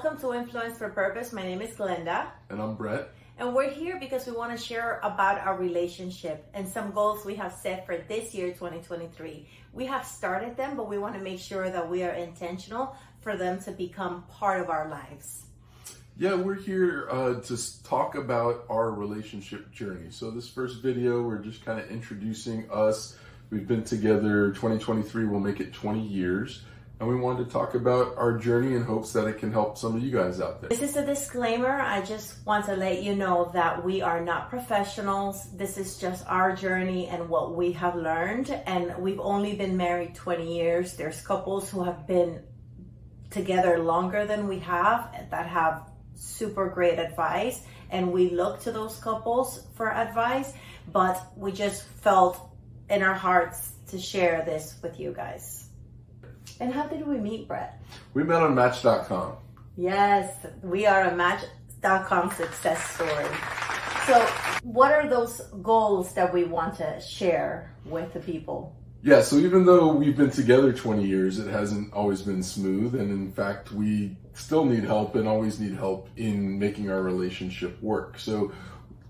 Welcome to Influence for Purpose. My name is Glenda. And I'm Brett. And we're here because we want to share about our relationship and some goals we have set for this year, 2023. We have started them, but we want to make sure that we are intentional for them to become part of our lives. Yeah, we're here uh, to talk about our relationship journey. So, this first video, we're just kind of introducing us. We've been together 2023, we'll make it 20 years and we wanted to talk about our journey in hopes that it can help some of you guys out there. This is a disclaimer. I just want to let you know that we are not professionals. This is just our journey and what we have learned. And we've only been married 20 years. There's couples who have been together longer than we have that have super great advice. And we look to those couples for advice, but we just felt in our hearts to share this with you guys. And how did we meet, Brett? We met on Match.com. Yes, we are a Match.com success story. So, what are those goals that we want to share with the people? Yeah, so even though we've been together 20 years, it hasn't always been smooth. And in fact, we still need help and always need help in making our relationship work. So,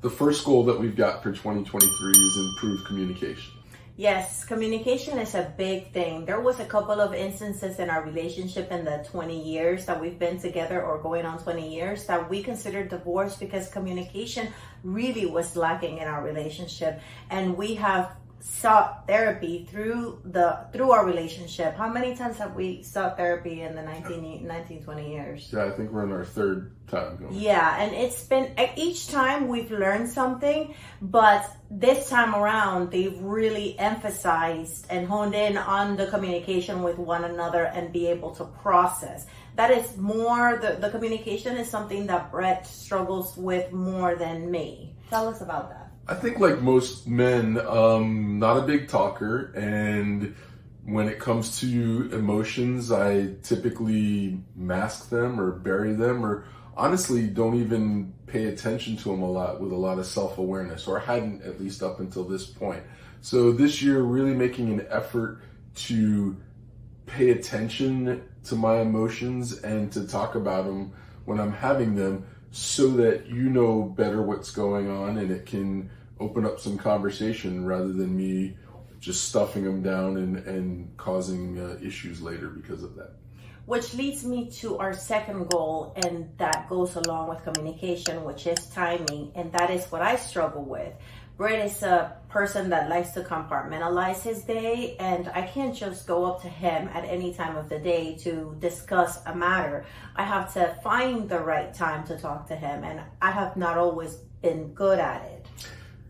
the first goal that we've got for 2023 is improve communication. Yes, communication is a big thing. There was a couple of instances in our relationship in the 20 years that we've been together or going on 20 years that we considered divorce because communication really was lacking in our relationship. And we have sought therapy through the through our relationship? How many times have we sought therapy in the 19, 19 20 years? Yeah i think we're in our third time going. yeah and it's been each time we've learned something but this time around they've really emphasized and honed in on the communication with one another and be able to process. That is more the, the communication is something that brett struggles with more than me. Tell us about that I think, like most men, um, not a big talker, and when it comes to emotions, I typically mask them or bury them, or honestly don't even pay attention to them a lot with a lot of self awareness, or hadn't at least up until this point. So this year, really making an effort to pay attention to my emotions and to talk about them when I'm having them so that you know better what's going on and it can open up some conversation rather than me just stuffing them down and, and causing uh, issues later because of that. Which leads me to our second goal, and that goes along with communication, which is timing. And that is what I struggle with. Brett is a person that likes to compartmentalize his day, and I can't just go up to him at any time of the day to discuss a matter. I have to find the right time to talk to him, and I have not always been good at it.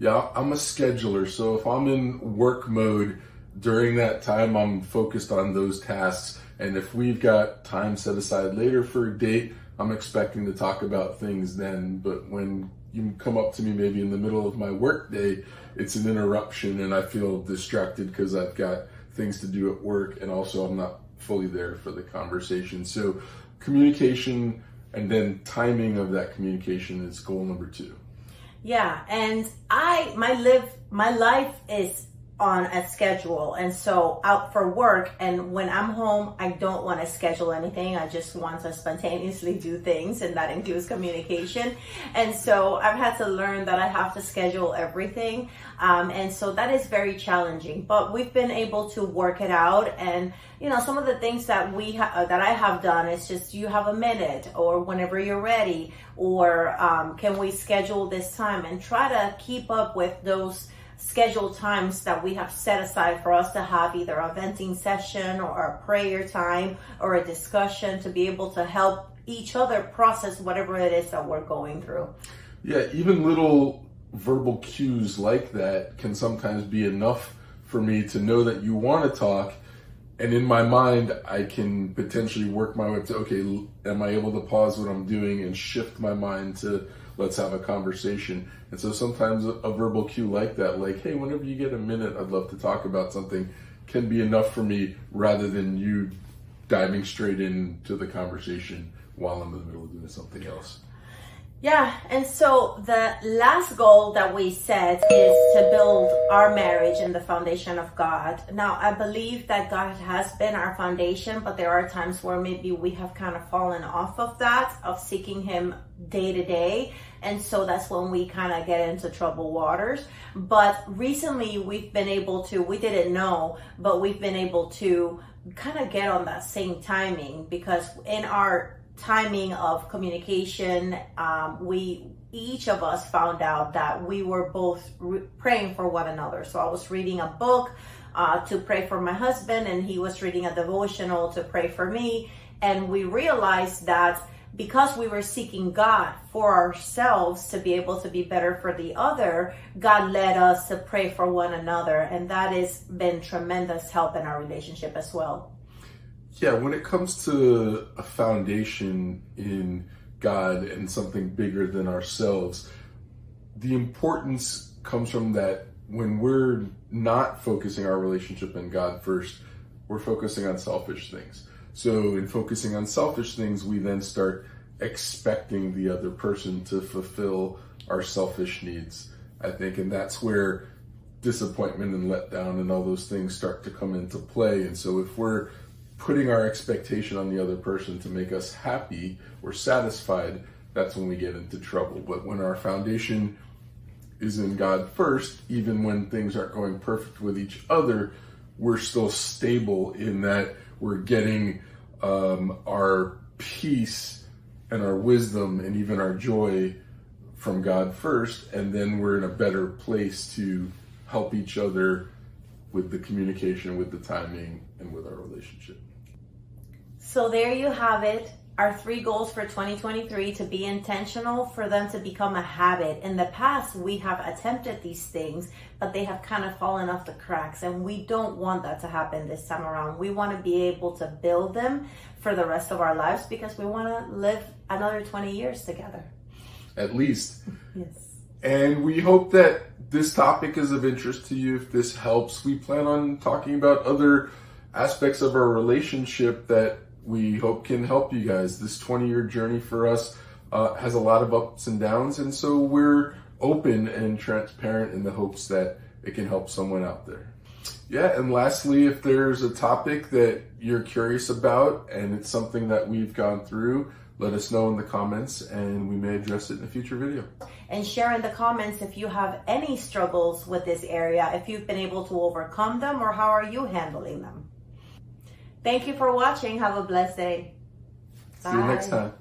Yeah, I'm a scheduler. So if I'm in work mode during that time, I'm focused on those tasks. And if we've got time set aside later for a date, I'm expecting to talk about things then. But when you come up to me maybe in the middle of my work day, it's an interruption and I feel distracted because I've got things to do at work and also I'm not fully there for the conversation. So communication and then timing of that communication is goal number two. Yeah, and I my live my life is on a schedule. And so out for work and when i'm home i don't want to schedule anything. I just want to spontaneously do things and that includes communication. And so i've had to learn that i have to schedule everything. Um, and so that is very challenging. But we've been able to work it out and you know some of the things that we ha- uh, that i have done is just you have a minute or whenever you're ready or um, can we schedule this time? And try to keep up with those scheduled times that we have set aside for us to have either a venting session or a prayer time or a discussion to be able to help each other process whatever it is that we're going through. Yeah, even little verbal cues like that can sometimes be enough for me to know that you want to talk. And in my mind, I can potentially work my way to okay, am I able to pause what I'm doing and shift my mind to let's have a conversation. And so sometimes a, verbal cue like that, like, hey, whenever you get a minute, I'd love to talk about something, can be enough for me rather than you diving straight into the conversation while I'm in the middle of doing something else. Yeah, and so the last goal that we set is to build our marriage in the foundation of God. Now, I believe that God has been our foundation, but there are times where maybe we have kind of fallen off of that, of seeking Him day to day. And so that's when we kind of get into troubled waters. But recently we've been able to, we didn't know, but we've been able to kind of get on that same timing because in our timing of communication, um, we each of us found out that we were both re- praying for one another. So I was reading a book uh, to pray for my husband, and he was reading a devotional to pray for me. And we realized that because we were seeking God for ourselves to be able to be better for the other, God led us to pray for one another. And that has been tremendous help in our relationship as well. Yeah, when it comes to a foundation in God and something bigger than ourselves, the importance comes from that when we're not focusing our relationship in God first, we're focusing on selfish things. So, in focusing on selfish things, we then start expecting the other person to fulfill our selfish needs, I think. And that's where disappointment and letdown and all those things start to come into play. And so, if we're putting our expectation on the other person to make us happy or satisfied, that's when we get into trouble. But when our foundation is in God first, even when things aren't going perfect with each other, we're still stable in that we're getting um, our peace and our wisdom and even our joy from God first, and then we're in a better place to help each other with the communication, with the timing, and with our relationship. So there you have it. Our three goals for 2023 to be intentional, for them to become a habit. In the past, we have attempted these things, but they have kind of fallen off the cracks, and we don't want that to happen this time around. We want to be able to build them for the rest of our lives because we want to live another 20 years together. At least. yes. And we hope that this topic is of interest to you. If this helps, we plan on talking about other aspects of our relationship that we hope can help you guys. This 20 year journey for us uh, has a lot of ups and downs, and so we're open and transparent in the hopes that it can help someone out there. Yeah, and lastly, if there's a topic that you're curious about and it's something that we've gone through, let us know in the comments and we may address it in a future video. And share in the comments if you have any struggles with this area, if you've been able to overcome them, or how are you handling them. Thank you for watching. Have a blessed day. Bye. See you next time.